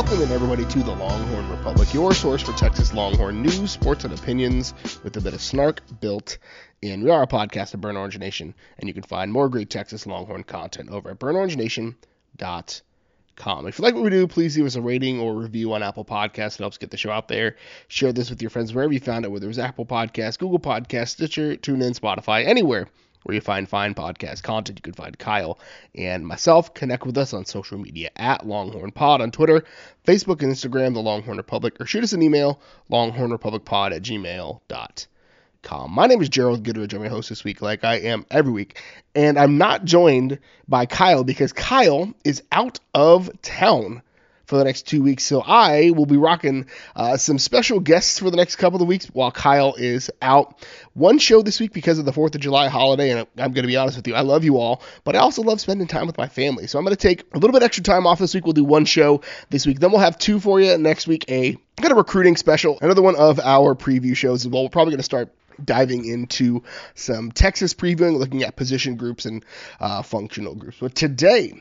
Welcome in everybody to the Longhorn Republic, your source for Texas Longhorn news, sports, and opinions with a bit of snark built in. We are a podcast of Burnt Orange Nation, and you can find more great Texas Longhorn content over at burntorangenation.com. If you like what we do, please leave us a rating or review on Apple Podcasts. It helps get the show out there. Share this with your friends wherever you found it, whether it was Apple Podcasts, Google Podcasts, Stitcher, TuneIn, Spotify, anywhere where you find fine podcast content. You can find Kyle and myself. Connect with us on social media at Longhorn Pod on Twitter, Facebook, and Instagram, The Longhorn Republic, or shoot us an email, longhornrepublicpod at gmail.com. My name is Gerald Goodridge. I'm your host this week, like I am every week. And I'm not joined by Kyle because Kyle is out of town for the next two weeks. So I will be rocking uh, some special guests for the next couple of weeks while Kyle is out. One show this week because of the 4th of July holiday, and I'm going to be honest with you, I love you all, but I also love spending time with my family. So I'm going to take a little bit extra time off this week. We'll do one show this week. Then we'll have two for you next week, a kind of recruiting special, another one of our preview shows as well. We're probably going to start diving into some Texas previewing, looking at position groups and uh, functional groups. But today,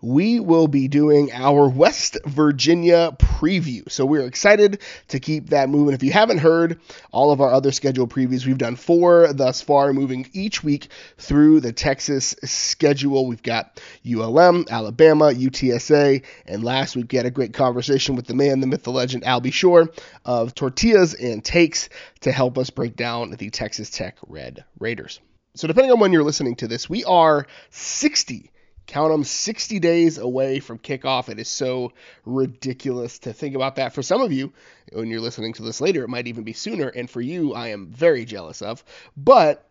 we will be doing our West Virginia preview. So we're excited to keep that moving. If you haven't heard all of our other scheduled previews, we've done four thus far, moving each week through the Texas schedule. We've got ULM, Alabama, UTSA, and last week we had a great conversation with the man, the myth, the legend, Albie Shore of Tortillas and Takes to help us break down the Texas Tech Red Raiders. So, depending on when you're listening to this, we are 60 count them 60 days away from kickoff. It is so ridiculous to think about that. For some of you, when you're listening to this later, it might even be sooner. And for you, I am very jealous of. But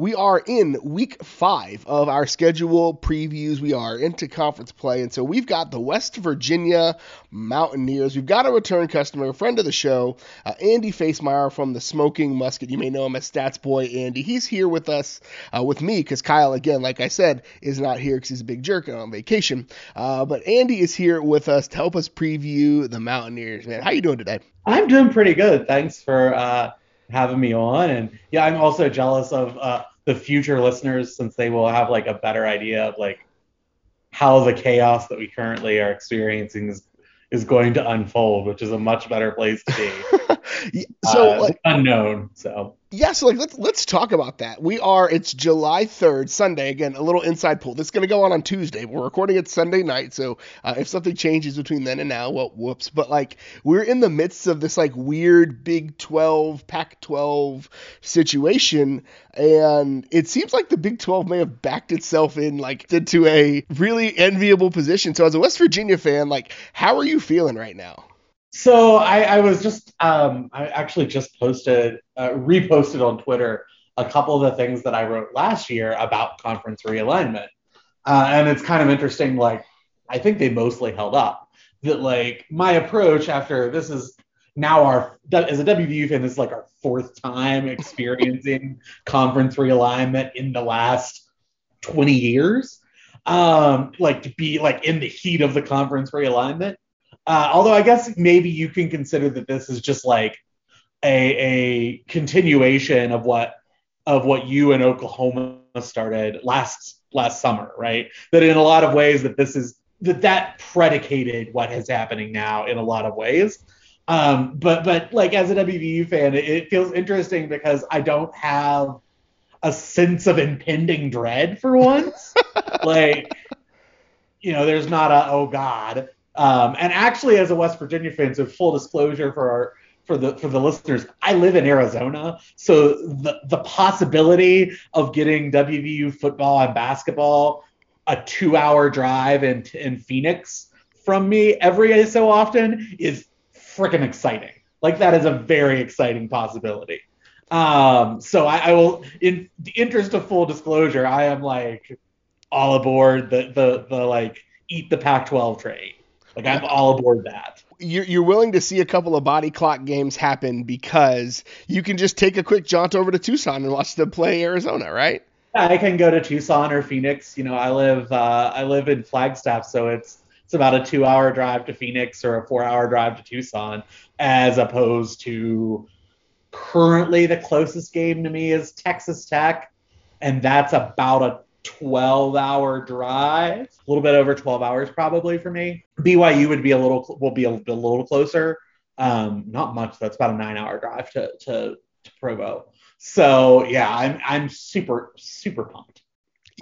we are in week five of our schedule previews. We are into conference play. And so we've got the West Virginia Mountaineers. We've got a return customer, a friend of the show, uh, Andy Facemeyer from the Smoking Musket. You may know him as Stats Boy Andy. He's here with us, uh, with me, because Kyle, again, like I said, is not here because he's a big jerk and on vacation. Uh, but Andy is here with us to help us preview the Mountaineers. Man, how you doing today? I'm doing pretty good. Thanks for uh, having me on. And yeah, I'm also jealous of uh, the future listeners since they will have like a better idea of like how the chaos that we currently are experiencing is is going to unfold, which is a much better place to be. so uh, like, unknown. So yeah, so like let's let's talk about that. We are it's July 3rd, Sunday. Again, a little inside pool. This is going to go on on Tuesday. We're recording it Sunday night, so uh, if something changes between then and now, well, whoops. But like we're in the midst of this like weird Big 12, Pac-12 situation, and it seems like the Big 12 may have backed itself in like into a really enviable position. So as a West Virginia fan, like how are you feeling right now? So I, I was just um, I actually just posted uh, reposted on Twitter a couple of the things that I wrote last year about conference realignment, uh, and it's kind of interesting. Like I think they mostly held up. That like my approach after this is now our as a WVU fan, this is like our fourth time experiencing conference realignment in the last 20 years. Um, like to be like in the heat of the conference realignment. Uh, although I guess maybe you can consider that this is just like a, a continuation of what of what you and Oklahoma started last last summer, right? That in a lot of ways that this is that that predicated what is happening now in a lot of ways. Um, but but like as a WVU fan, it, it feels interesting because I don't have a sense of impending dread for once. like you know, there's not a oh god. Um, and actually, as a West Virginia fan, so full disclosure for our for the for the listeners, I live in Arizona, so the the possibility of getting WVU football and basketball a two hour drive in in Phoenix from me every so often is freaking exciting. Like that is a very exciting possibility. Um, so I, I will, in the interest of full disclosure, I am like all aboard the the the like eat the Pac-12 train. Like I'm all aboard that. You're, you're willing to see a couple of body clock games happen because you can just take a quick jaunt over to Tucson and watch them play Arizona, right? Yeah, I can go to Tucson or Phoenix. You know, I live uh, I live in Flagstaff, so it's it's about a two hour drive to Phoenix or a four hour drive to Tucson, as opposed to currently the closest game to me is Texas Tech, and that's about a 12 hour drive, a little bit over 12 hours probably for me. BYU would be a little will be a, a little closer. Um, not much. That's about a nine hour drive to to, to Provo. So yeah, I'm I'm super super pumped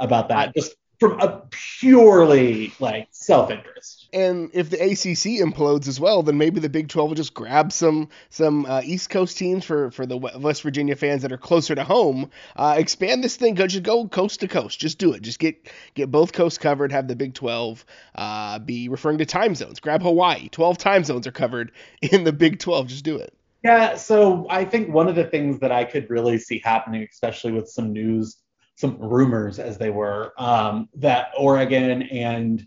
about that. Just from a purely like self interest. And if the ACC implodes as well, then maybe the Big 12 will just grab some some uh, East Coast teams for for the West Virginia fans that are closer to home. Uh, expand this thing, go just go coast to coast. Just do it. Just get get both coasts covered. Have the Big 12 uh, be referring to time zones. Grab Hawaii. 12 time zones are covered in the Big 12. Just do it. Yeah, so I think one of the things that I could really see happening, especially with some news some rumors, as they were, um, that Oregon and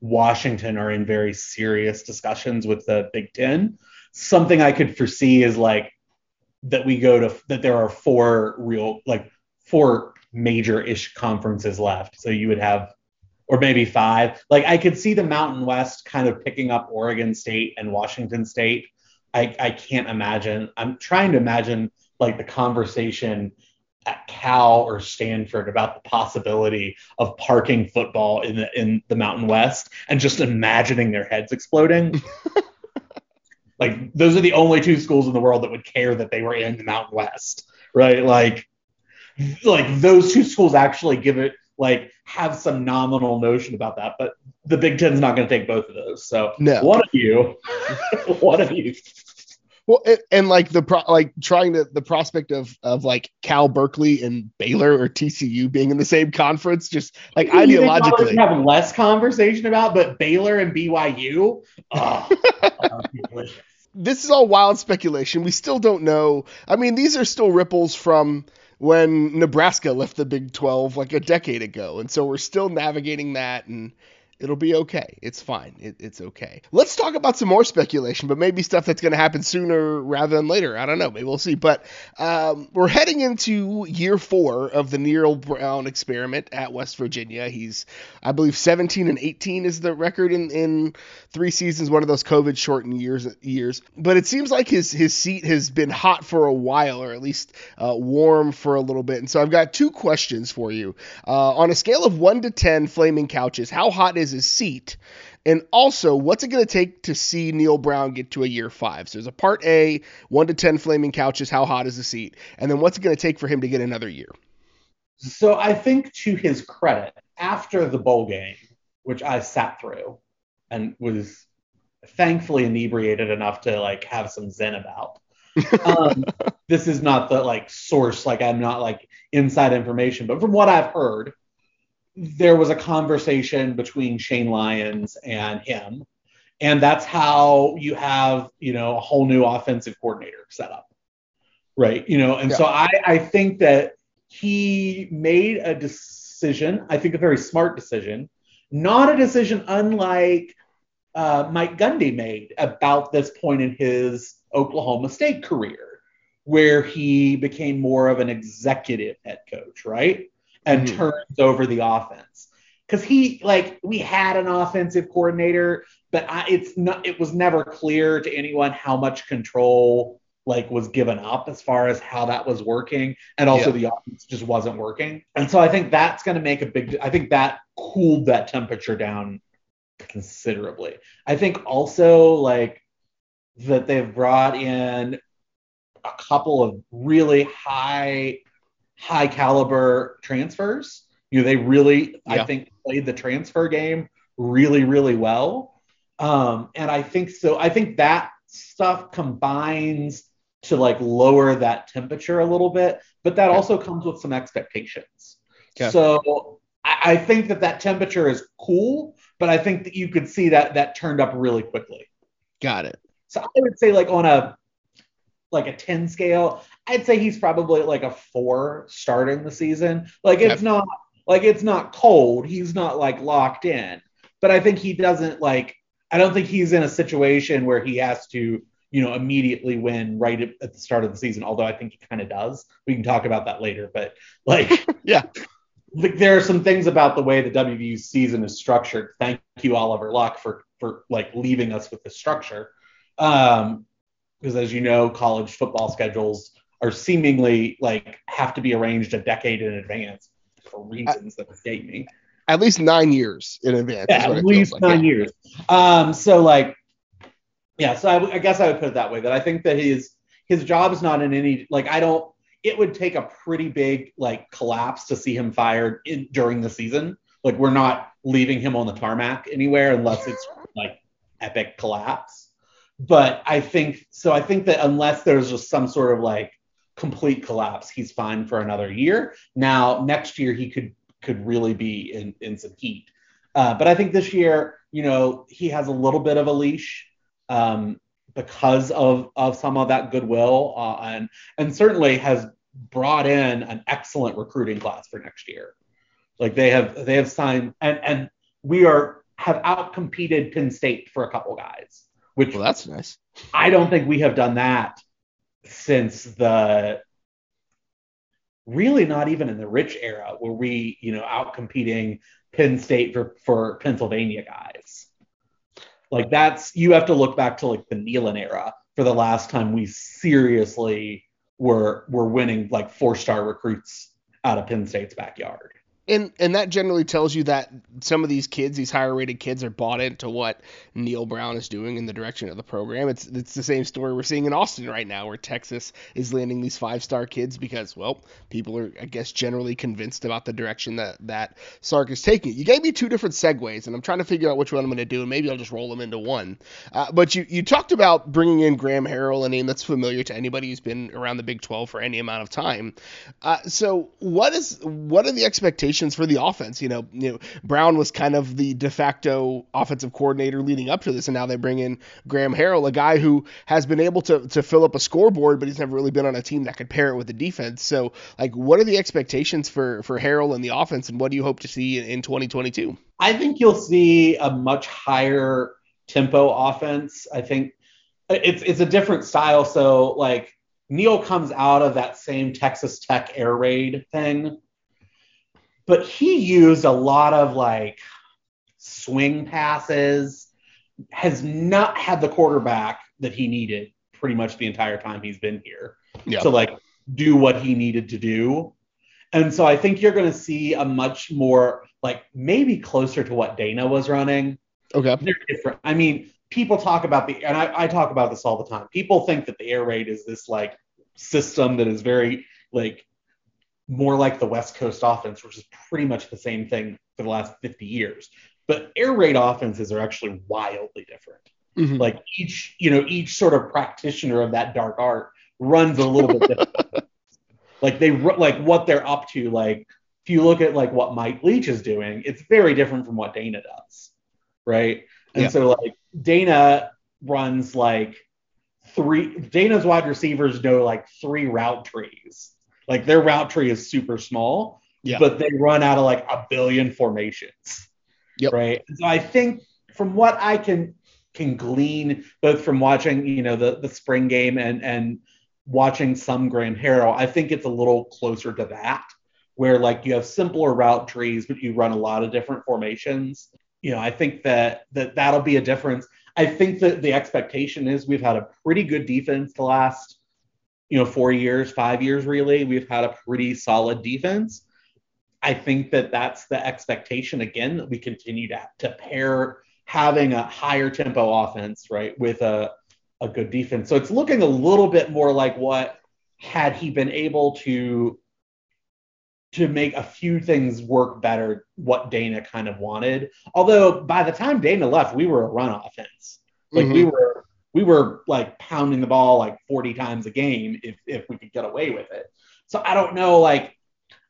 Washington are in very serious discussions with the Big Ten. Something I could foresee is like that we go to that there are four real like four major ish conferences left. So you would have or maybe five. Like I could see the Mountain West kind of picking up Oregon State and Washington State. I, I can't imagine. I'm trying to imagine like the conversation at Cal or Stanford about the possibility of parking football in the in the Mountain West and just imagining their heads exploding. like those are the only two schools in the world that would care that they were in the Mountain West, right? Like like those two schools actually give it like have some nominal notion about that, but the Big Ten's not going to take both of those. So no. one of you, one of you well, and, and, like the pro, like trying to the prospect of of like Cal Berkeley and Baylor or TCU being in the same conference, just like you ideologically have less conversation about, but Baylor and BYU. Oh, this is all wild speculation. We still don't know. I mean, these are still ripples from when Nebraska left the Big 12 like a decade ago, and so we're still navigating that and It'll be okay. It's fine. It, it's okay. Let's talk about some more speculation, but maybe stuff that's going to happen sooner rather than later. I don't know. Maybe we'll see. But um, we're heading into year four of the Neal Brown experiment at West Virginia. He's, I believe, 17 and 18 is the record in, in three seasons, one of those COVID shortened years. Years, but it seems like his his seat has been hot for a while, or at least uh, warm for a little bit. And so I've got two questions for you. Uh, on a scale of one to ten, flaming couches, how hot is his seat? And also, what's it going to take to see Neal Brown get to a year five? So there's a part A, one to 10 flaming couches, how hot is the seat? And then what's it going to take for him to get another year? So I think to his credit, after the bowl game, which I sat through and was thankfully inebriated enough to like have some zen about. um, this is not the like source, like I'm not like inside information, but from what I've heard, there was a conversation between Shane Lyons and him. And that's how you have, you know, a whole new offensive coordinator set up. Right. You know, and yeah. so I, I think that he made a decision, I think a very smart decision, not a decision unlike uh, Mike Gundy made about this point in his Oklahoma State career, where he became more of an executive head coach, right? And mm-hmm. turns over the offense. Because he like we had an offensive coordinator, but I, it's not. It was never clear to anyone how much control like was given up as far as how that was working, and also yeah. the offense just wasn't working. And so I think that's going to make a big. I think that cooled that temperature down considerably. I think also like that they've brought in a couple of really high high caliber transfers. You know, they really, yeah. I think, played the transfer game really, really well. Um, and I think so. I think that stuff combines to like lower that temperature a little bit, but that also comes with some expectations. So I, I think that that temperature is cool, but I think that you could see that that turned up really quickly. Got it. So I would say like on a like a 10 scale, I'd say he's probably like a four starting the season. Like it's yep. not like it's not cold. He's not like locked in. But I think he doesn't like I don't think he's in a situation where he has to, you know, immediately win right at, at the start of the season, although I think he kind of does. We can talk about that later. But like yeah. Like there are some things about the way the WVU season is structured. Thank you, Oliver Luck, for for like leaving us with the structure. Um, because as you know, college football schedules are seemingly like have to be arranged a decade in advance. for reasons that escape me. At least nine years in advance. Yeah, at least like. nine yeah. years. Um, so like, yeah. So I, I guess I would put it that way. That I think that his his job is not in any like I don't. It would take a pretty big like collapse to see him fired in, during the season. Like we're not leaving him on the tarmac anywhere unless it's like epic collapse. But I think so. I think that unless there's just some sort of like complete collapse, he's fine for another year. Now next year he could could really be in in some heat. Uh, but I think this year, you know, he has a little bit of a leash um, because of of some of that goodwill, uh, and and certainly has brought in an excellent recruiting class for next year. Like they have they have signed and and we are have outcompeted Penn State for a couple guys. Which well, that's nice. I don't think we have done that since the really not even in the rich era where we, you know, out competing Penn State for, for Pennsylvania guys. Like that's you have to look back to like the Nehlen era for the last time we seriously were were winning like four star recruits out of Penn State's backyard and and that generally tells you that some of these kids, these higher rated kids, are bought into what Neal Brown is doing in the direction of the program. It's it's the same story we're seeing in Austin right now, where Texas is landing these five star kids because well, people are I guess generally convinced about the direction that that Sark is taking. You gave me two different segues, and I'm trying to figure out which one I'm going to do, and maybe I'll just roll them into one. Uh, but you you talked about bringing in Graham Harrell, a name that's familiar to anybody who's been around the Big 12 for any amount of time. Uh, so what is what are the expectations? For the offense. You know, you know, Brown was kind of the de facto offensive coordinator leading up to this, and now they bring in Graham Harrell, a guy who has been able to to fill up a scoreboard, but he's never really been on a team that could pair it with the defense. So, like, what are the expectations for for Harrell and the offense, and what do you hope to see in, in 2022? I think you'll see a much higher tempo offense. I think it's it's a different style. So like Neal comes out of that same Texas Tech air raid thing but he used a lot of like swing passes, has not had the quarterback that he needed pretty much the entire time he's been here yep. to like do what he needed to do. And so I think you're going to see a much more like maybe closer to what Dana was running. Okay. They're different. I mean, people talk about the, and I, I talk about this all the time. People think that the air raid is this like system that is very like more like the West Coast offense, which is pretty much the same thing for the last 50 years. But air raid offenses are actually wildly different. Mm-hmm. Like each, you know, each sort of practitioner of that dark art runs a little bit different. like they like what they're up to. Like if you look at like what Mike Leach is doing, it's very different from what Dana does, right? And yeah. so like Dana runs like three. Dana's wide receivers know like three route trees like their route tree is super small, yeah. but they run out of like a billion formations. Yep. Right. So I think from what I can can glean both from watching, you know, the the spring game and and watching some Graham Harrell, I think it's a little closer to that, where like you have simpler route trees, but you run a lot of different formations. You know, I think that that that'll be a difference. I think that the expectation is we've had a pretty good defense the last you know, four years, five years, really, we've had a pretty solid defense. I think that that's the expectation again that we continue to, to pair having a higher tempo offense, right, with a, a good defense. So it's looking a little bit more like what had he been able to to make a few things work better, what Dana kind of wanted. Although by the time Dana left, we were a run offense. Like mm-hmm. we were we were like pounding the ball like 40 times a game if if we could get away with it. So I don't know, like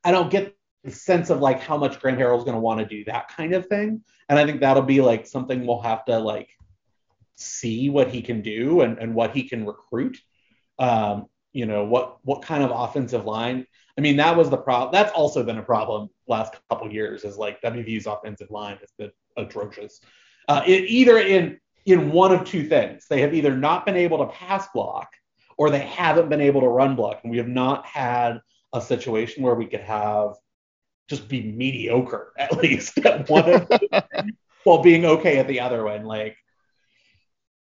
I don't get the sense of like how much Graham Harrell's going to want to do that kind of thing, and I think that'll be like something we'll have to like see what he can do and and what he can recruit. Um, you know what what kind of offensive line. I mean, that was the problem. That's also been a problem last couple years. Is like WVU's offensive line has been atrocious. Uh, it, either in in one of two things. They have either not been able to pass block or they haven't been able to run block. And we have not had a situation where we could have just be mediocre at least at one while being okay at the other one. Like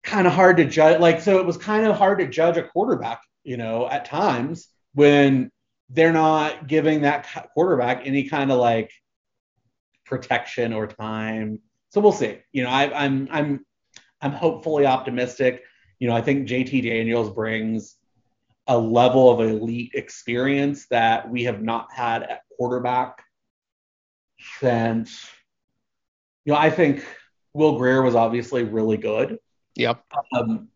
kind of hard to judge. Like, so it was kind of hard to judge a quarterback, you know, at times when they're not giving that quarterback any kind of like protection or time. So we'll see. You know, I, I'm I'm I'm hopefully optimistic. You know, I think JT Daniels brings a level of elite experience that we have not had at quarterback since. You know, I think Will Grier was obviously really good. Yep. Um,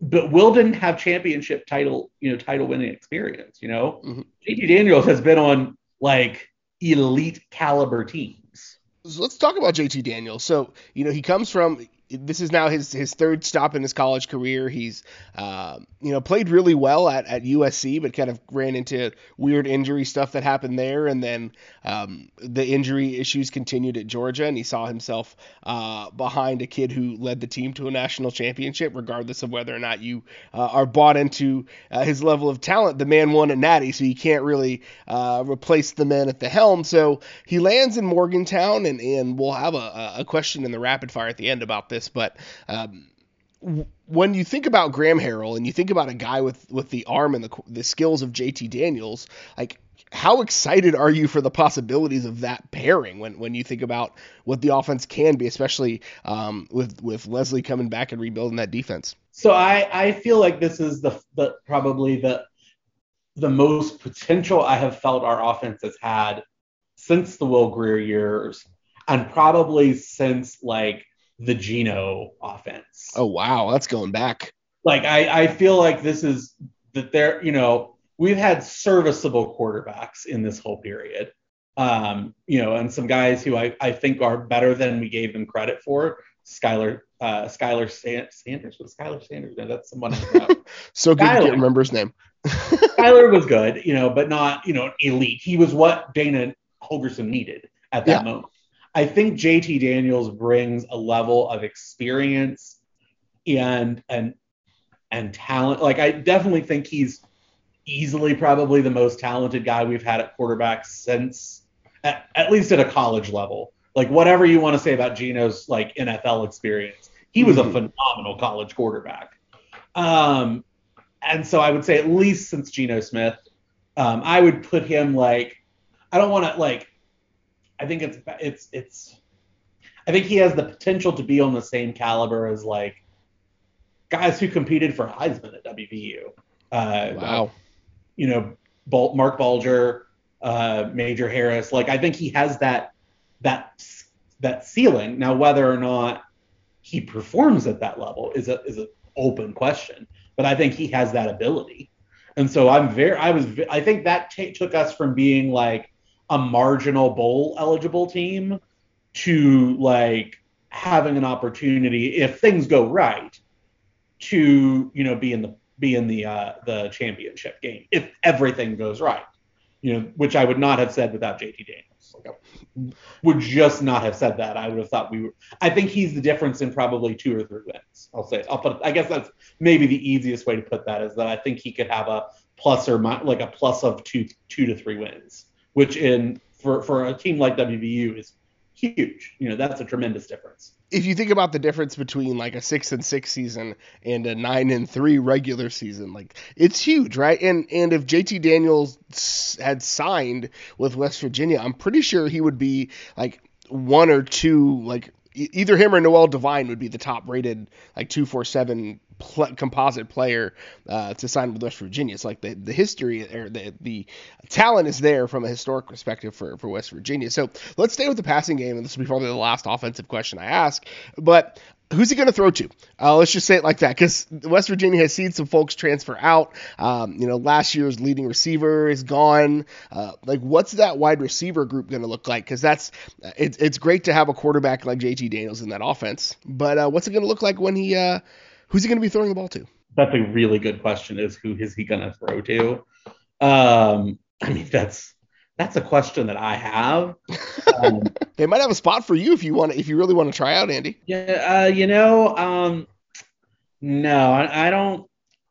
but Will didn't have championship title, you know, title winning experience. You know, mm-hmm. JT Daniels has been on like elite caliber teams. So let's talk about JT Daniels. So you know he comes from this is now his his third stop in his college career. He's uh, you know played really well at, at USC, but kind of ran into weird injury stuff that happened there, and then um, the injury issues continued at Georgia, and he saw himself uh, behind a kid who led the team to a national championship, regardless of whether or not you uh, are bought into uh, his level of talent. The man won a natty, so you can't really uh, replace the man at the helm. So he lands in Morgantown, and and we'll have a, a question in the rapid fire at the end about this this, but um, when you think about Graham Harrell and you think about a guy with with the arm and the the skills of JT Daniels, like how excited are you for the possibilities of that pairing when, when you think about what the offense can be, especially um, with with Lesley coming back and rebuilding that defense? So I, I feel like this is the, the probably the the most potential I have felt our offense has had since the Will Grier years, and probably since like the Geno offense. Oh wow, that's going back. Like I, I feel like this is that they're you know we've had serviceable quarterbacks in this whole period. Um, you know, and some guys who I, I think are better than we gave them credit for. Skylar uh, Skyler Sanders was Skylar Sanders. No, that's someone so good Skyler. to can't remember his name. Skylar was good, you know, but not you know elite. He was what Dana Holgorsen needed at that yeah. moment. I think JT Daniels brings a level of experience and and and talent. Like I definitely think he's easily probably the most talented guy we've had at quarterback since at, at least at a college level. Like whatever you want to say about Geno's like NFL experience, he was mm-hmm. a phenomenal college quarterback. Um, and so I would say at least since Geno Smith, um, I would put him like I don't want to like I think it's it's it's I think he has the potential to be on the same caliber as like guys who competed for Heisman at WVU. Uh, wow. You know, Bol- Marc Bulger, uh, Major Harris. Like I think he has that that that ceiling. Now whether or not he performs at that level is a is an open question. But I think he has that ability. And so I'm very I was I think that t- took us from being like a marginal bowl eligible team to like having an opportunity if things go right to you know be in the be in the uh, the championship game if everything goes right. You know which I would not have said without JT Daniels. Like I would just not have said that. I would have thought we were I think he's the difference in probably two or three wins I'll say. I'll put I guess that's maybe the easiest way to put that is that I think he could have a plus or my, like a plus of two two to three wins which in for for a team like WVU is huge. You know, that's a tremendous difference. If you think about the difference between like a six and six season and a nine and three regular season, like it's huge, right? And and if JT Daniels had signed with West Virginia, I'm pretty sure he would be like one or two like either him or Noel Devine would be the top rated like 247 pl- composite player uh, to sign with West Virginia. It's like the, the history or the, the talent is there from a historic perspective for, for West Virginia. So let's stay with the passing game, and this will be probably the last offensive question I ask. But who's he going to throw to? Uh, let's just say it like that, because West Virginia has seen some folks transfer out. Um, you know, last year's leading receiver is gone. Uh, like, what's that wide receiver group going to look like? Because that's it's it's great to have a quarterback like JT Daniels in that offense, but uh, what's it going to look like when he uh, Who's he going to be throwing the ball to? That's a really good question. Is who is he going to throw to? Um, I mean, that's that's a question that I have. Um, they might have a spot for you if you want if you really want to try out, Andy. Yeah, uh, you know, um, no, I, I, don't,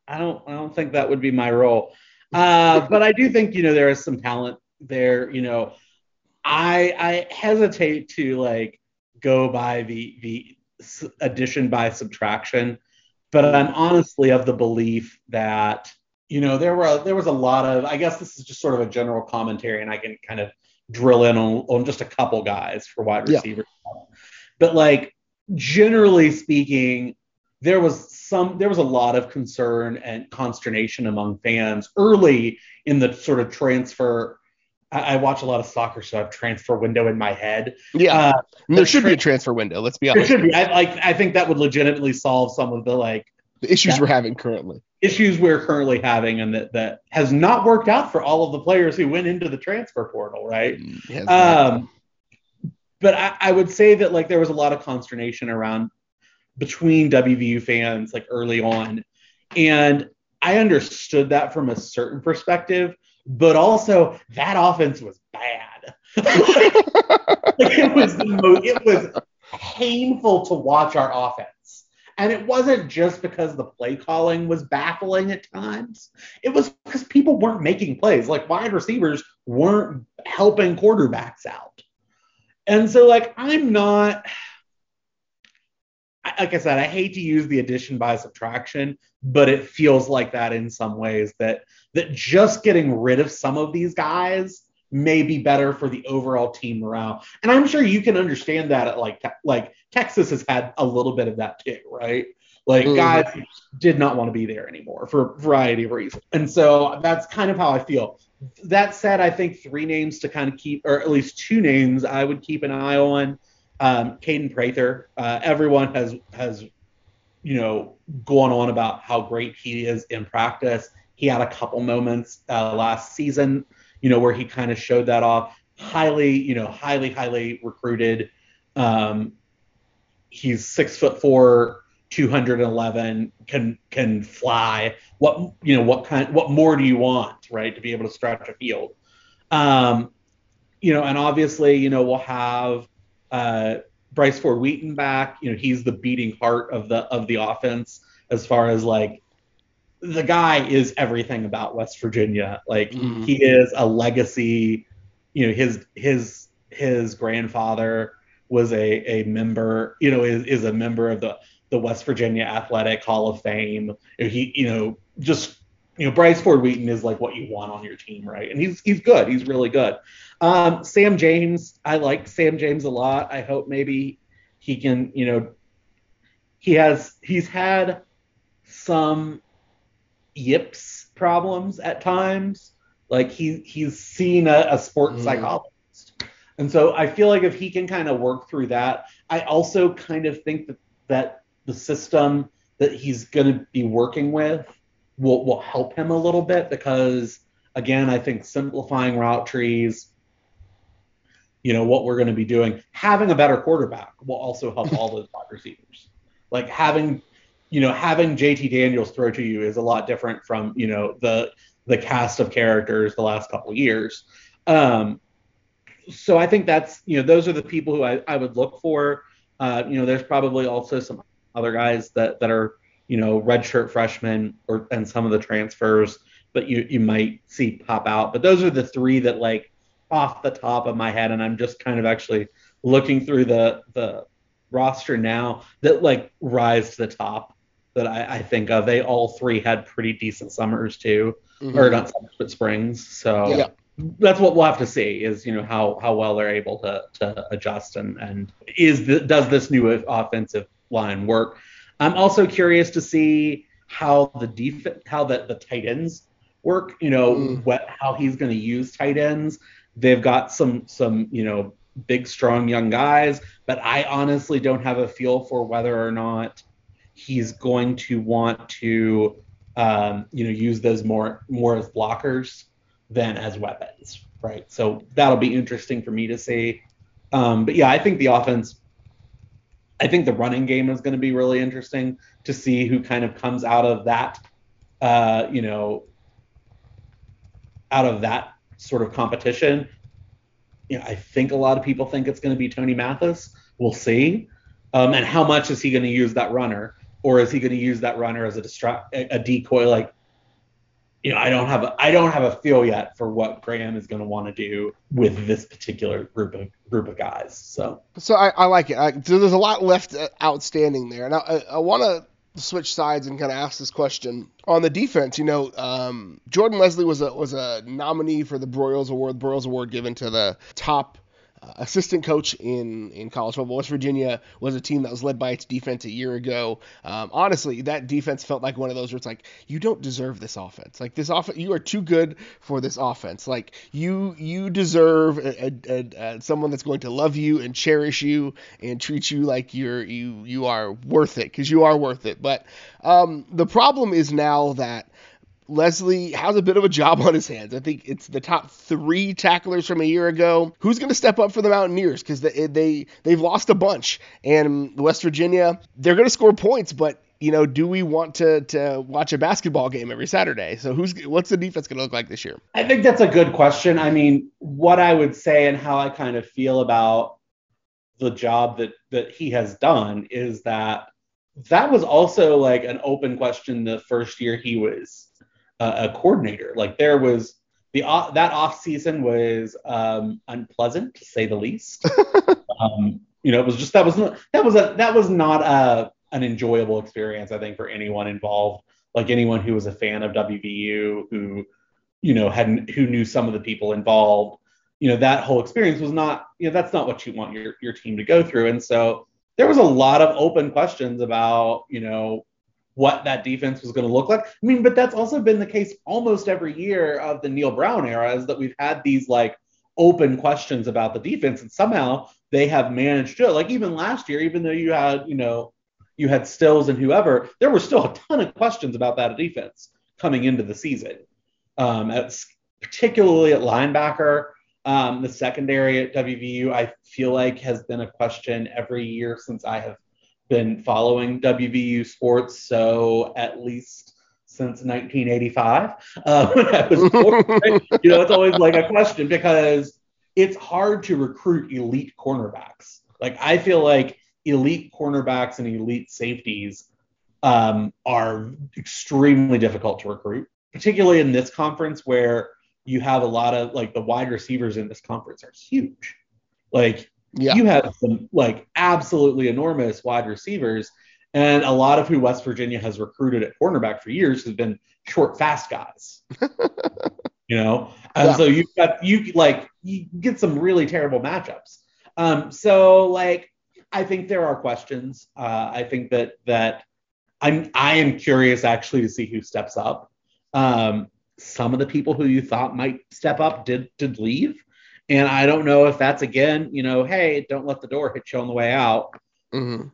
I don't, I don't think that would be my role. Uh, but I do think you know there is some talent there. You know, I I hesitate to like go by the the addition by subtraction but I'm honestly of the belief that you know, there were there was a lot of. I guess this is just sort of a general commentary, and I can kind of drill in on, on just a couple guys for wide Yeah. receivers. But like generally speaking, there was some there was a lot of concern and consternation among fans early in the sort of transfer. I, I watch a lot of soccer, so I have transfer window in my head. Yeah, Uh, there the should be a transfer window. Let's be honest. there should be. I like. I think that would legitimately solve some of the like The issues Yeah. we're having currently. Issues we're currently having, and that that has not worked out for all of the players who went into the transfer portal, right? It. Um, but I, I would say that like there was a lot of consternation around between WVU fans like early on, and I understood that from a certain perspective, but also that offense was bad. Like, it was the mo- it was painful to watch our offense. And it wasn't just because the play calling was baffling at times. It was because people weren't making plays. Like wide receivers weren't helping quarterbacks out. And so like I'm not like I said, I hate to use the addition by subtraction, but it feels like that in some ways that that just getting rid of some of these guys may be better for the overall team morale. And I'm sure you can understand that at like like Texas has had a little bit of that too, right? Like Mhm. guys did not want to be there anymore for a variety of reasons. And so that's kind of how I feel. That said, I think three names to kind of keep, or at least two names I would keep an eye on. Um, Kaden Prather. Uh, everyone has has you know gone on about how great he is in practice. He had a couple moments uh, last season, you know, where he kind of showed that off. Highly, you know, highly, highly recruited. Um, he's six foot four, 211, can can fly. What you know, what kind, what more do you want, right, to be able to stretch a field? Um, you know, and obviously, you know, we'll have uh, Bryce Ford Wheaton back. You know, he's the beating heart of the of the offense as far as like the guy is everything about West Virginia. Like Mhm. he is a legacy. You know, his his his grandfather was a a member. You know, is is a member of the the West Virginia Athletic Hall of Fame. He you know just you know Bryce Ford Wheaton is like what you want on your team, right? And he's he's good. He's really good. Um, Sam James, I like Sam James a lot. I hope maybe he can, you know, he has he's had some yips problems at times. Like he he's seen a, a sports Mm. psychologist. And so I feel like if he can kind of work through that, I also kind of think that that the system that he's going to be working with will will help him a little bit because again, I think simplifying route trees, you know, what we're going to be doing, having a better quarterback will also help all those wide receivers. Like having, you know, having JT Daniels throw to you is a lot different from, you know, the the cast of characters the last couple years. Um, so I think that's, you know, those are the people who I, I would look for. Uh, you know, there's probably also some other guys that that are, you know, redshirt freshmen or and some of the transfers but you you might see pop out. But those are the three that like off the top of my head, and I'm just kind of actually looking through the the roster now that like rise to the top that I, I think of. They all three had pretty decent summers too, Mhm. or not summers but springs. So Yeah. That's what we'll have to see is you know how how well they're able to to adjust and and is the, does this new offensive line work. I'm also curious to see how the def how the, the tight ends work. You know Mm. what how he's going to use tight ends. They've got some some you know big strong young guys, but I honestly don't have a feel for whether or not he's going to want to um, you know use those more more as blockers than as weapons, right? So that'll be interesting for me to see. Um, but yeah, I think the offense, I think the running game is going to be really interesting to see who kind of comes out of that, uh, you know, out of that sort of competition. You know, I think a lot of people think it's going to be Tony Mathis. We'll see. Um, and how much is he going to use that runner, or is he going to use that runner as a distra- a a decoy? Like, you know, I don't have a I don't have a feel yet for what Graham is going to want to do with this particular group of group of guys. So So I, I like it. I, so there's a lot left uh, outstanding there, and I, I, want to switch sides and kind of ask this question on the defense. You know, um, Jordan Lesley was a was a nominee for the Broyles Award, The Broyles Award given to the top assistant coach in, in college football. West Virginia was a team that was led by its defense a year ago. Um, honestly, that defense felt like one of those where it's like you don't deserve this offense. Like this offense, you are too good for this offense. Like you you deserve a, a, a, someone that's going to love you and cherish you and treat you like you're you you are worth it because you are worth it. But um, the problem is now that Lesley has a bit of a job on his hands. I think it's the top three tacklers from a year ago. Who's going to step up for the Mountaineers? Because they, they they've lost a bunch, and West Virginia they're going to score points, but you know, do we want to to watch a basketball game every Saturday? So who's what's the defense going to look like this year? I think that's a good question. I mean, what I would say and how I kind of feel about the job that that he has done is that that was also like an open question the first year he was a coordinator. Like there was the uh, that off season was um, unpleasant to say the least. um, you know, it was just that was not, that was a that was not a an enjoyable experience. I think for anyone involved, like anyone who was a fan of WVU, who you know had who knew some of the people involved. You know, that whole experience was not you know that's not what you want your your team to go through, and so there was a lot of open questions about you know what that defense was going to look like. I mean, but that's also been the case almost every year of the Neal Brown era, is that we've had these like open questions about the defense, and somehow they have managed to. Like even last year, even though you had, you know, you had Stills and whoever, there were still a ton of questions about that defense coming into the season. Um, at, particularly at linebacker, um, the secondary at WVU, I feel like has been a question every year since I have been following WVU sports, so at least since 1985 uh, when I was born. you know, it's always like a question because it's hard to recruit elite cornerbacks. Like I feel like elite cornerbacks and elite safeties um, are extremely difficult to recruit, particularly in this conference where you have a lot of like the wide receivers in this conference are huge. Like yeah. You have some like absolutely enormous wide receivers, and a lot of who West Virginia has recruited at cornerback for years has been short, fast guys. you know, and yeah. so you've got you like you get some really terrible matchups. Um, so like I think there are questions. Uh, I think that that I'm I am curious actually to see who steps up. Um, some of the people who you thought might step up did did leave. And I don't know if that's again, you know, hey, don't let the door hit you on the way out mm-hmm.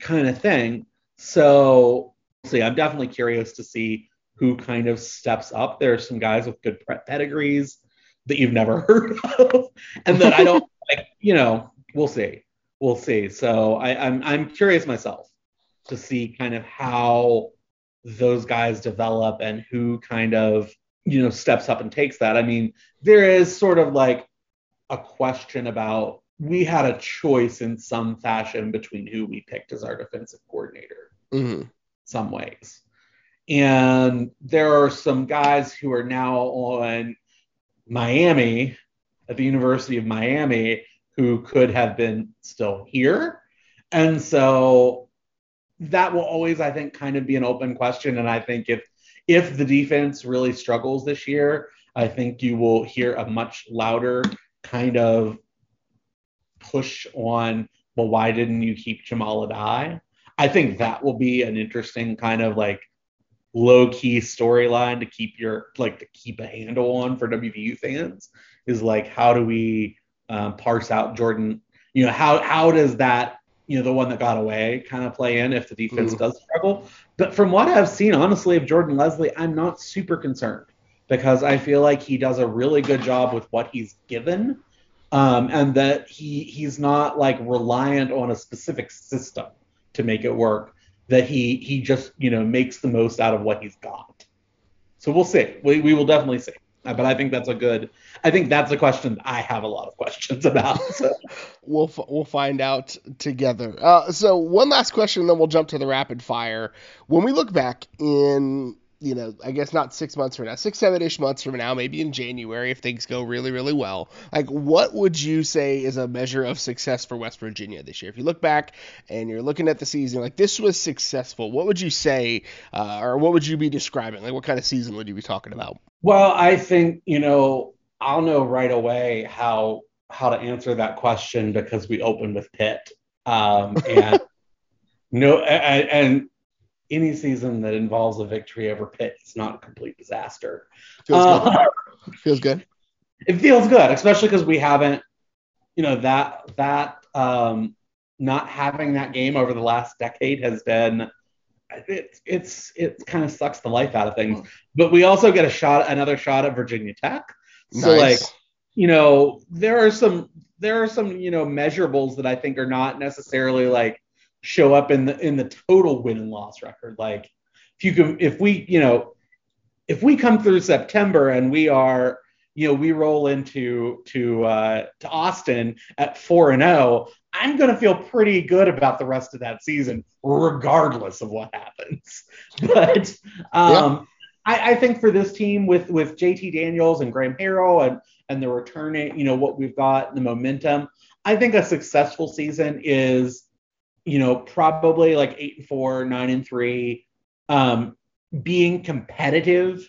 kind of thing. So, see, I'm definitely curious to see who kind of steps up. There are some guys with good pedigrees that you've never heard of, and that I don't like. You know, we'll see, we'll see. So I, I'm I'm curious myself to see kind of how those guys develop and who kind of you know steps up and takes that. I mean, there is sort of like a question about we had a choice in some fashion between who we picked as our defensive coordinator mm-hmm. some ways. And there are some guys who are now on miami at the university of miami who could have been still here. And so that will always i think kind of be an open question. And i think if if the defense really struggles this year i think you will hear a much louder kind of push on, well, why didn't you keep Jahmile Addae? I think that will be an interesting kind of like low key storyline to keep your like to keep a handle on for WVU fans is like how do we um, parse out Jordan? You know how how does that you know the one that got away kind of play in if the defense mm. does struggle? But from what I've seen, honestly, of Jordan Lesley, I'm not super concerned because I feel like he does a really good job with what he's given, um, and that he he's not like reliant on a specific system to make it work. That he he just you know makes the most out of what he's got. So we'll see. We we will definitely see. Uh, but I think that's a good. I think that's a question I have a lot of questions about. So. we'll we'll find out together. Uh, so one last question, then we'll jump to the rapid fire. When we look back in you know, I guess not six months from now, six, seven ish months from now, maybe in January if things go really, really well. Like, what would you say is a measure of success for West Virginia this year? If you look back and you're looking at the season, like this was successful, what would you say, uh, or what would you be describing? Like, what kind of season would you be talking about? Well, I think, you know, I'll know right away how how to answer that question because we opened with Pitt. Um, and no, and, and, any season that involves a victory over Pitt is not a complete disaster. Feels uh, good. feels good. It feels good, especially because we haven't, you know, that that um, not having that game over the last decade has been it's it's it kind of sucks the life out of things. But we also get a shot, another shot at Virginia Tech. So nice. like, you know, there are some there are some you know measurables that I think are not necessarily like show up in the in the total win and loss record. Like if you can if we you know if we come through September and we are you know we roll into to uh, to Austin at four and zero, oh, I'm gonna feel pretty good about the rest of that season, regardless of what happens. But um, yeah. I, I, think for this team with with JT Daniels and Graham Harrell and and the returning, you know what we've got, the momentum. I think a successful season is you know, probably like eight and four, nine and three, um, being competitive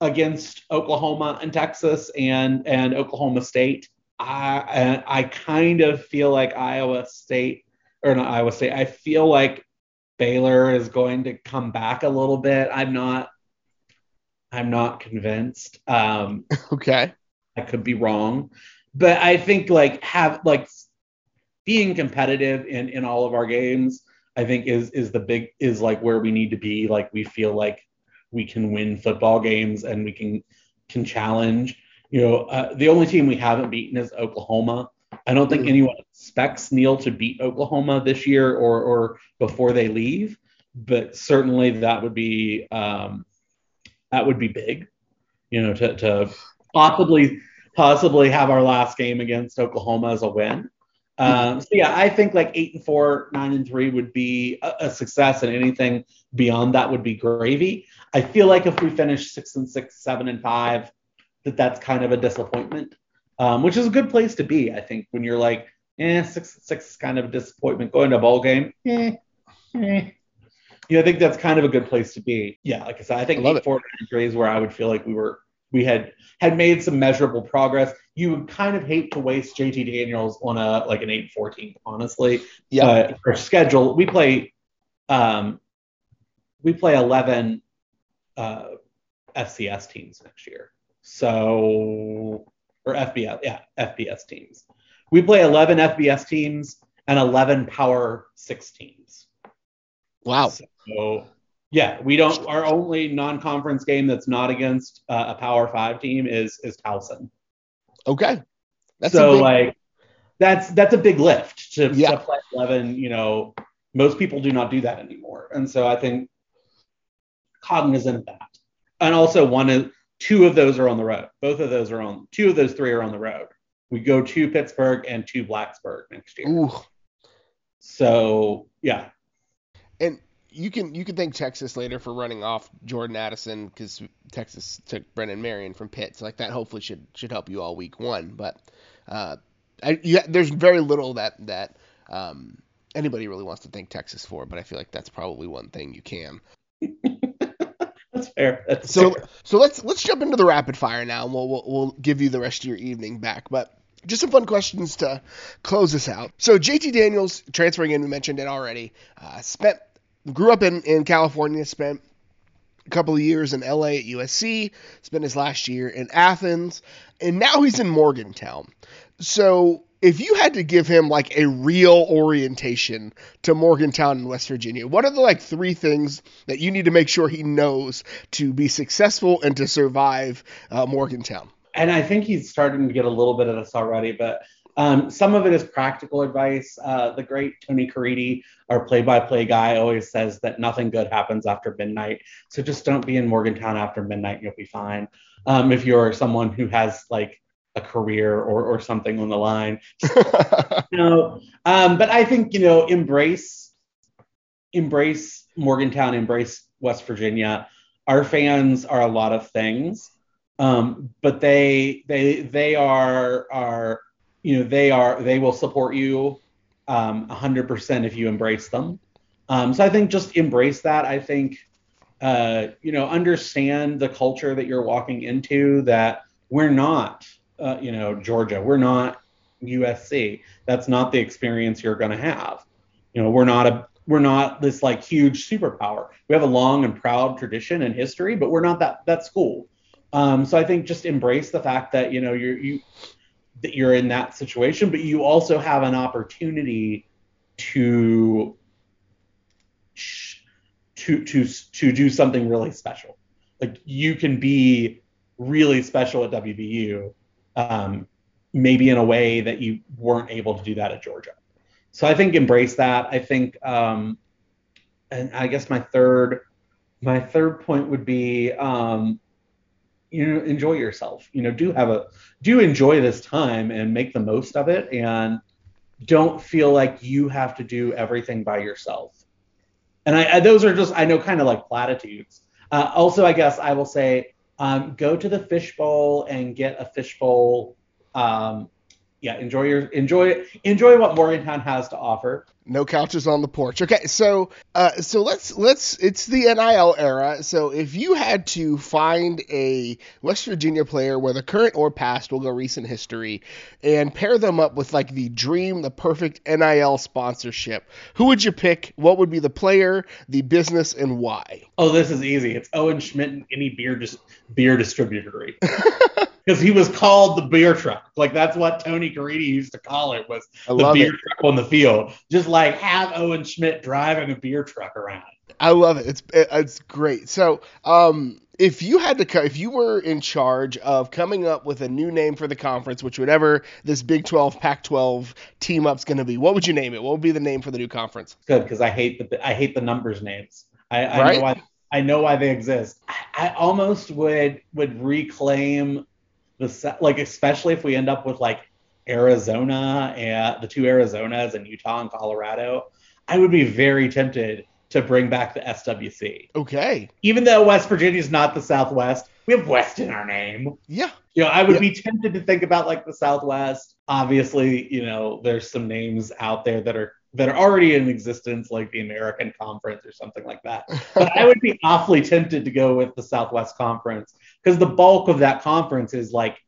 against Oklahoma and Texas and and Oklahoma State. I I kind of feel like Iowa State or not Iowa State. I feel like Baylor is going to come back a little bit. I'm not I'm not convinced. Um, okay. I could be wrong, but I think like have like being competitive in in all of our games i think is is the big is like where we need to be. Like we feel like we can win football games and we can can challenge. You know uh, the only team we haven't beaten is oklahoma. I don't think mm. anyone expects Neal to beat oklahoma this year or or before they leave but certainly that would be um, that would be big you know to, to possibly possibly have our last game against oklahoma as a win um, so yeah, I think like eight and four, nine and three would be a, a, success, and anything beyond that would be gravy. I feel like if we finish six and six, seven and five, that that's kind of a disappointment, um, which is a good place to be. I think when you're like, eh, six and six is kind of a disappointment. Going to a bowl game, eh, eh. Yeah, I think that's kind of a good place to be. Yeah, like I said, I think I eight, it. four, nine, and three is where I would feel like we were we had had made some measurable progress. You would kind of hate to waste JT Daniels on a like an 8-14, honestly. Yeah. Uh, our schedule, we play um we play 11 uh FCS teams next year. So or FBS, yeah, FBS teams. We play 11 FBS teams and 11 Power 6 teams. Wow. So yeah, we don't. Our only non-conference game that's not against uh, a Power Five team is is Towson. Okay. That's so big... like that's that's a big lift to, yeah. to play eleven. You know, most people do not do that anymore, and so I think cognizant of that. And also one of two of those are on the road. Both of those are on. Two of those three are on the road. We go to Pittsburgh and to Blacksburg next year. Ooh. So yeah. And you can you can thank Texas later for running off Jordan Addison because Texas took Brennan Marion from Pitt. So like that hopefully should should help you all week one. But uh, I, you, there's very little that that um, anybody really wants to thank Texas for. But I feel like that's probably one thing you can. that's fair. That's so fair. so let's let's jump into the rapid fire now, and we'll, we'll we'll give you the rest of your evening back. But just some fun questions to close this out. So JT Daniels transferring in, we mentioned it already. Uh, spent grew up in, in California, spent a couple of years in LA at USC, spent his last year in Athens, and now he's in Morgantown. So if you had to give him like a real orientation to Morgantown in West Virginia, what are the like three things that you need to make sure he knows to be successful and to survive uh, Morgantown? And I think he's starting to get a little bit of this already, but um, some of it is practical advice. Uh, the great Tony Caridi, our play-by-play guy, always says that nothing good happens after midnight. So just don't be in Morgantown after midnight, you'll be fine. Um, if you're someone who has like a career or, or something on the line, you know. Um, but I think you know, embrace, embrace Morgantown, embrace West Virginia. our fans are a lot of things, um, but they they they are are you know they are they will support you um, 100% if you embrace them. Um, so I think just embrace that. I think uh, you know understand the culture that you're walking into. That we're not uh, you know Georgia, we're not USC. That's not the experience you're going to have. You know, we're not a we're not this like huge superpower. We have a long and proud tradition and history, but we're not that that school. Um, so I think just embrace the fact that you know you're you that you're in that situation, but you also have an opportunity to to to to do something really special. Like you can be really special at WVU, um, maybe in a way that you weren't able to do that at Georgia. So I think embrace that. I think, um, and I guess my third my third point would be um, you know enjoy yourself. You know do have a do enjoy this time and make the most of it and don't feel like you have to do everything by yourself. And I, I those are just i know kind of like platitudes. Uh, also i guess i will say um, go to the fishbowl and get a fishbowl um, yeah, enjoy your enjoy enjoy what Morgantown has to offer. No couches on the porch. Okay, so uh, so let's let's it's the NIL era. So if you had to find a West Virginia player, whether current or past, we'll go recent history, and pair them up with like the dream, the perfect NIL sponsorship, who would you pick? What would be the player, the business, and why? Oh, this is easy. It's Owen Schmidt and any beer dis- beer distributory. because he was called the beer truck. Like that's what Tony Caridi used to call it was the beer it. truck on the field. Just like have Owen Schmidt driving a beer truck around. I love it. It's it's great. So, um, if you had to, if you were in charge of coming up with a new name for the conference, which whatever this Big 12, Pac-12 team up's going to be, what would you name it? What would be the name for the new conference? Good, because I hate the I hate the numbers names. I, I right? know why I know why they exist. I, I almost would would reclaim the like especially if we end up with like Arizona and the two Arizonas and Utah and Colorado, I would be very tempted to bring back the SWC. Okay. Even though West Virginia is not the Southwest, we have West in our name. Yeah. You know, I would yeah. be tempted to think about like the Southwest. Obviously, you know, there's some names out there that are that are already in existence, like the American Conference or something like that. But I would be awfully tempted to go with the Southwest Conference because the bulk of that conference is like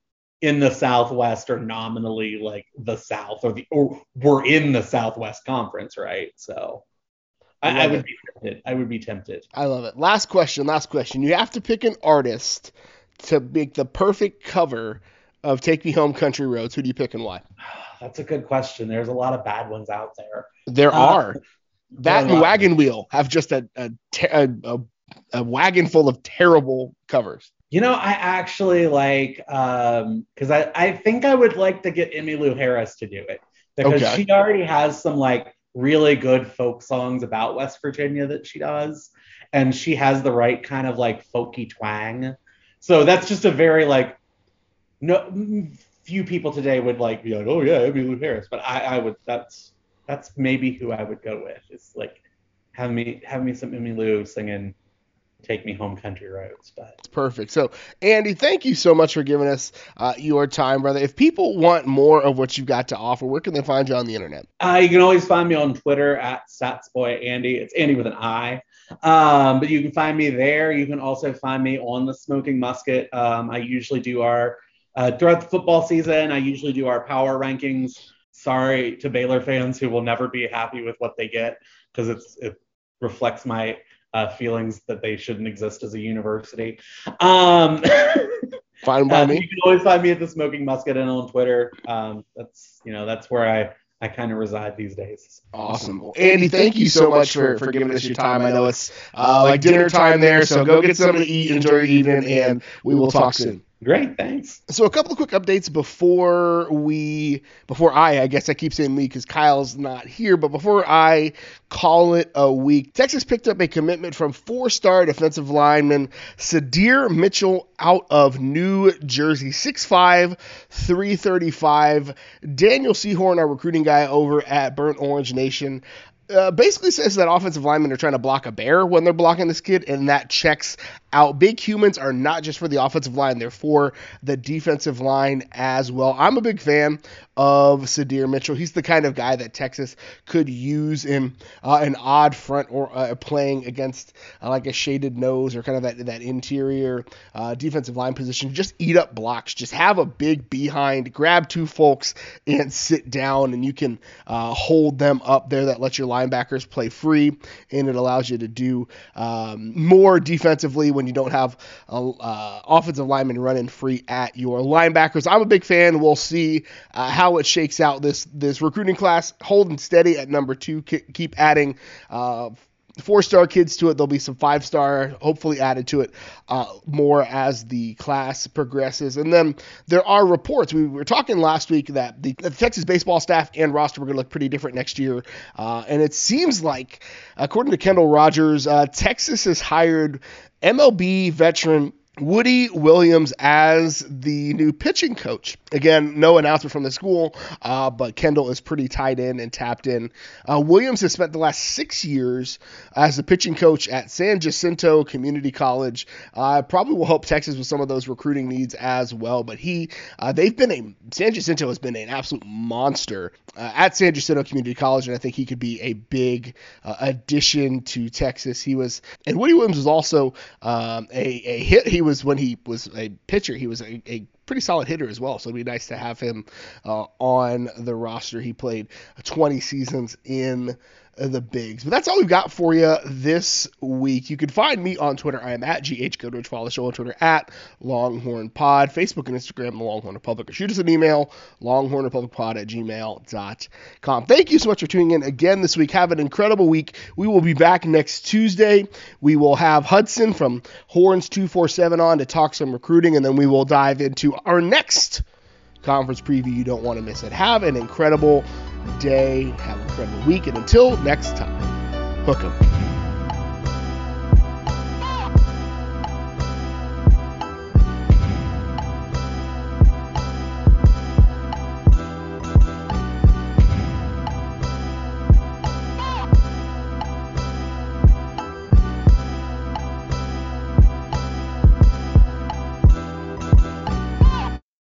in the Southwest or nominally like the South or the or we're in the Southwest Conference, right? So I, I, I would it. be tempted. I would be tempted. I love it. Last question. Last question. You have to pick an artist to make the perfect cover of "Take Me Home, Country Roads." Who do you pick and why? That's a good question. There's a lot of bad ones out there. There uh, are. That and Wagon Wheel have just a a, a a wagon full of terrible covers. You know, I actually like um because I, I think I would like to get Emmylou Harris to do it because okay. she already has some like really good folk songs about West Virginia that she does, and she has the right kind of like folky twang. So that's just a very like no few people today would like be like, oh yeah, Emmylou Harris, but I, I would that's that's maybe who I would go with. It's like have me have me some Emmylou singing take me home country roads. But it's perfect. So Andy, thank you so much for giving us uh, your time, brother. If people want more of what you've got to offer, where can they find you on the internet? Uh, you can always find me on Twitter at SatsBoyAndy. It's Andy with an I. Um, but you can find me there. You can also find me on the Smoking Musket. Um, I usually do our uh, throughout the football season. I usually do our power rankings. Sorry to Baylor fans who will never be happy with what they get because it's it reflects my uh, feelings that they shouldn't exist as a university. Um, Fine by uh, me. You can always find me at the Smoking Musket and on Twitter. Um, that's you know that's where I I kind of reside these days. Awesome. Well, Andy, thank you so much for, for giving us your time. I know it's uh, like dinner time there, so go get something to eat, enjoy your evening, and we will talk soon. Great, thanks. So a couple of quick updates before we, before I, I guess I keep saying we because Kyle's not here, but before I call it a week, Texas picked up a commitment from four-star defensive lineman Sydir Mitchell out of New Jersey, 6'5", 335. Daniel Sehorn, our recruiting guy over at Burnt Orange Nation, uh, basically says that offensive linemen are trying to block a bear when they're blocking this kid, and that checks out. Big humans are not just for the offensive line, they're for the defensive line as well. I'm a big fan of Sydir Mitchell. He's the kind of guy that Texas could use in uh, an odd front or uh, playing against uh, like a shaded nose or kind of that, that interior uh, defensive line position. Just eat up blocks. Just have a big behind, grab two folks and sit down, and you can uh, hold them up there. That lets your linebackers play free, and it allows you to do um, more defensively when you don't have uh, offensive linemen running free at your linebackers. I'm a big fan. We'll see how how it shakes out this this recruiting class. Holding steady at number two. Keep adding. Uh, four star kids to it. There'll be some five star, hopefully added to it uh, more as the class progresses. And then there are reports. We were talking last week that the, the Texas baseball staff and roster were going to look pretty different next year. Uh, and it seems like, according to Kendall Rogers, uh, Texas has hired MLB veteran Woody Williams as the new pitching coach. Again, no announcement from the school, uh, but Kendall is pretty tied in and tapped in. Uh, Williams has spent the last six years as the pitching coach at San Jacinto Community College. Uh, probably will help Texas with some of those recruiting needs as well. But he, uh, they've been a San Jacinto has been an absolute monster uh, at San Jacinto Community College, and I think he could be a big uh, addition to Texas. He was, and Woody Williams was also um, a, a hit. He was when he was a pitcher, he was a, a pretty solid hitter as well. So it'd be nice to have him uh, on the roster. He played 20 seasons in the bigs. But that's all we've got for you this week. You can find me on Twitter. I am at GH Goodrich. Follow the show on Twitter at Longhorn Pod, Facebook and Instagram, The Longhorn Republic. Or shoot us an email, longhornrepublicpod at gmail.com. Thank you so much for tuning in again this week. Have an incredible week. We will be back next Tuesday. We will have Hudson from Horns 247 on to talk some recruiting, and then we will dive into our next conference preview. You don't want to miss it. Have an incredible day. Have an incredible week. And until next time, hook 'em.